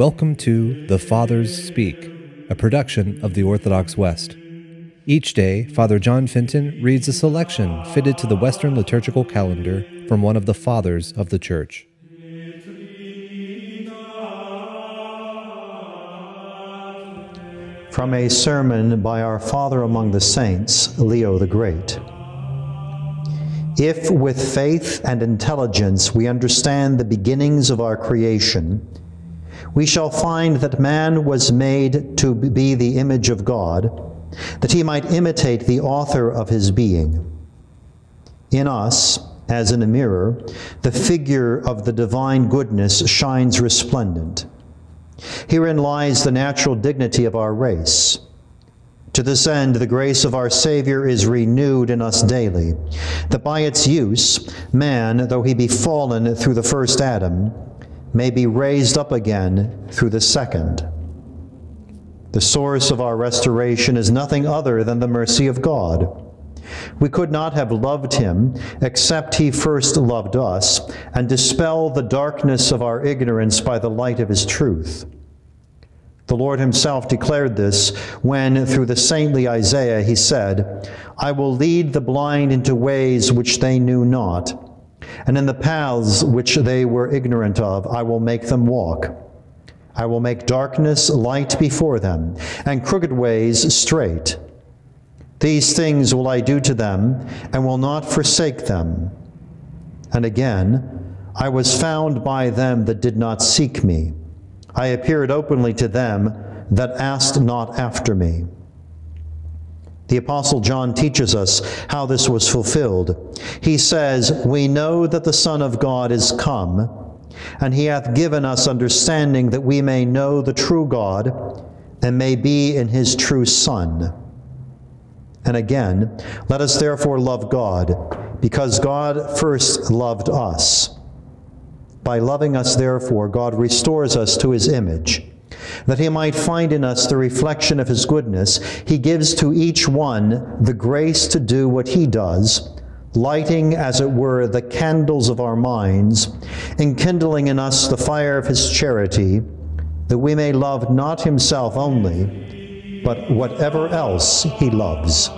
Welcome to The Fathers Speak, a production of the Orthodox West. Each day, Father John Fenton reads a selection fitted to the Western liturgical calendar from one of the Fathers of the Church. From a sermon by our Father among the Saints, Leo the Great. If with faith and intelligence we understand the beginnings of our creation, we shall find that man was made to be the image of God, that he might imitate the author of his being. In us, as in a mirror, the figure of the divine goodness shines resplendent. Herein lies the natural dignity of our race. To this end, the grace of our Savior is renewed in us daily, that by its use, man, though he be fallen through the first Adam, may be raised up again through the second. The source of our restoration is nothing other than the mercy of God. We could not have loved him except he first loved us and dispel the darkness of our ignorance by the light of his truth. The Lord himself declared this when, through the saintly Isaiah, he said, I will lead the blind into ways which they knew not and in the paths which they were ignorant of, I will make them walk. I will make darkness light before them, and crooked ways straight. These things will I do to them, and will not forsake them. And again, I was found by them that did not seek me. I appeared openly to them that asked not after me. The Apostle John teaches us how this was fulfilled. He says, We know that the Son of God is come, and he hath given us understanding that we may know the true God and may be in his true Son. And again, let us therefore love God, because God first loved us. By loving us, therefore, God restores us to his image that he might find in us the reflection of his goodness, he gives to each one the grace to do what he does, lighting, as it were, the candles of our minds, enkindling in us the fire of his charity, that we may love not himself only, but whatever else he loves.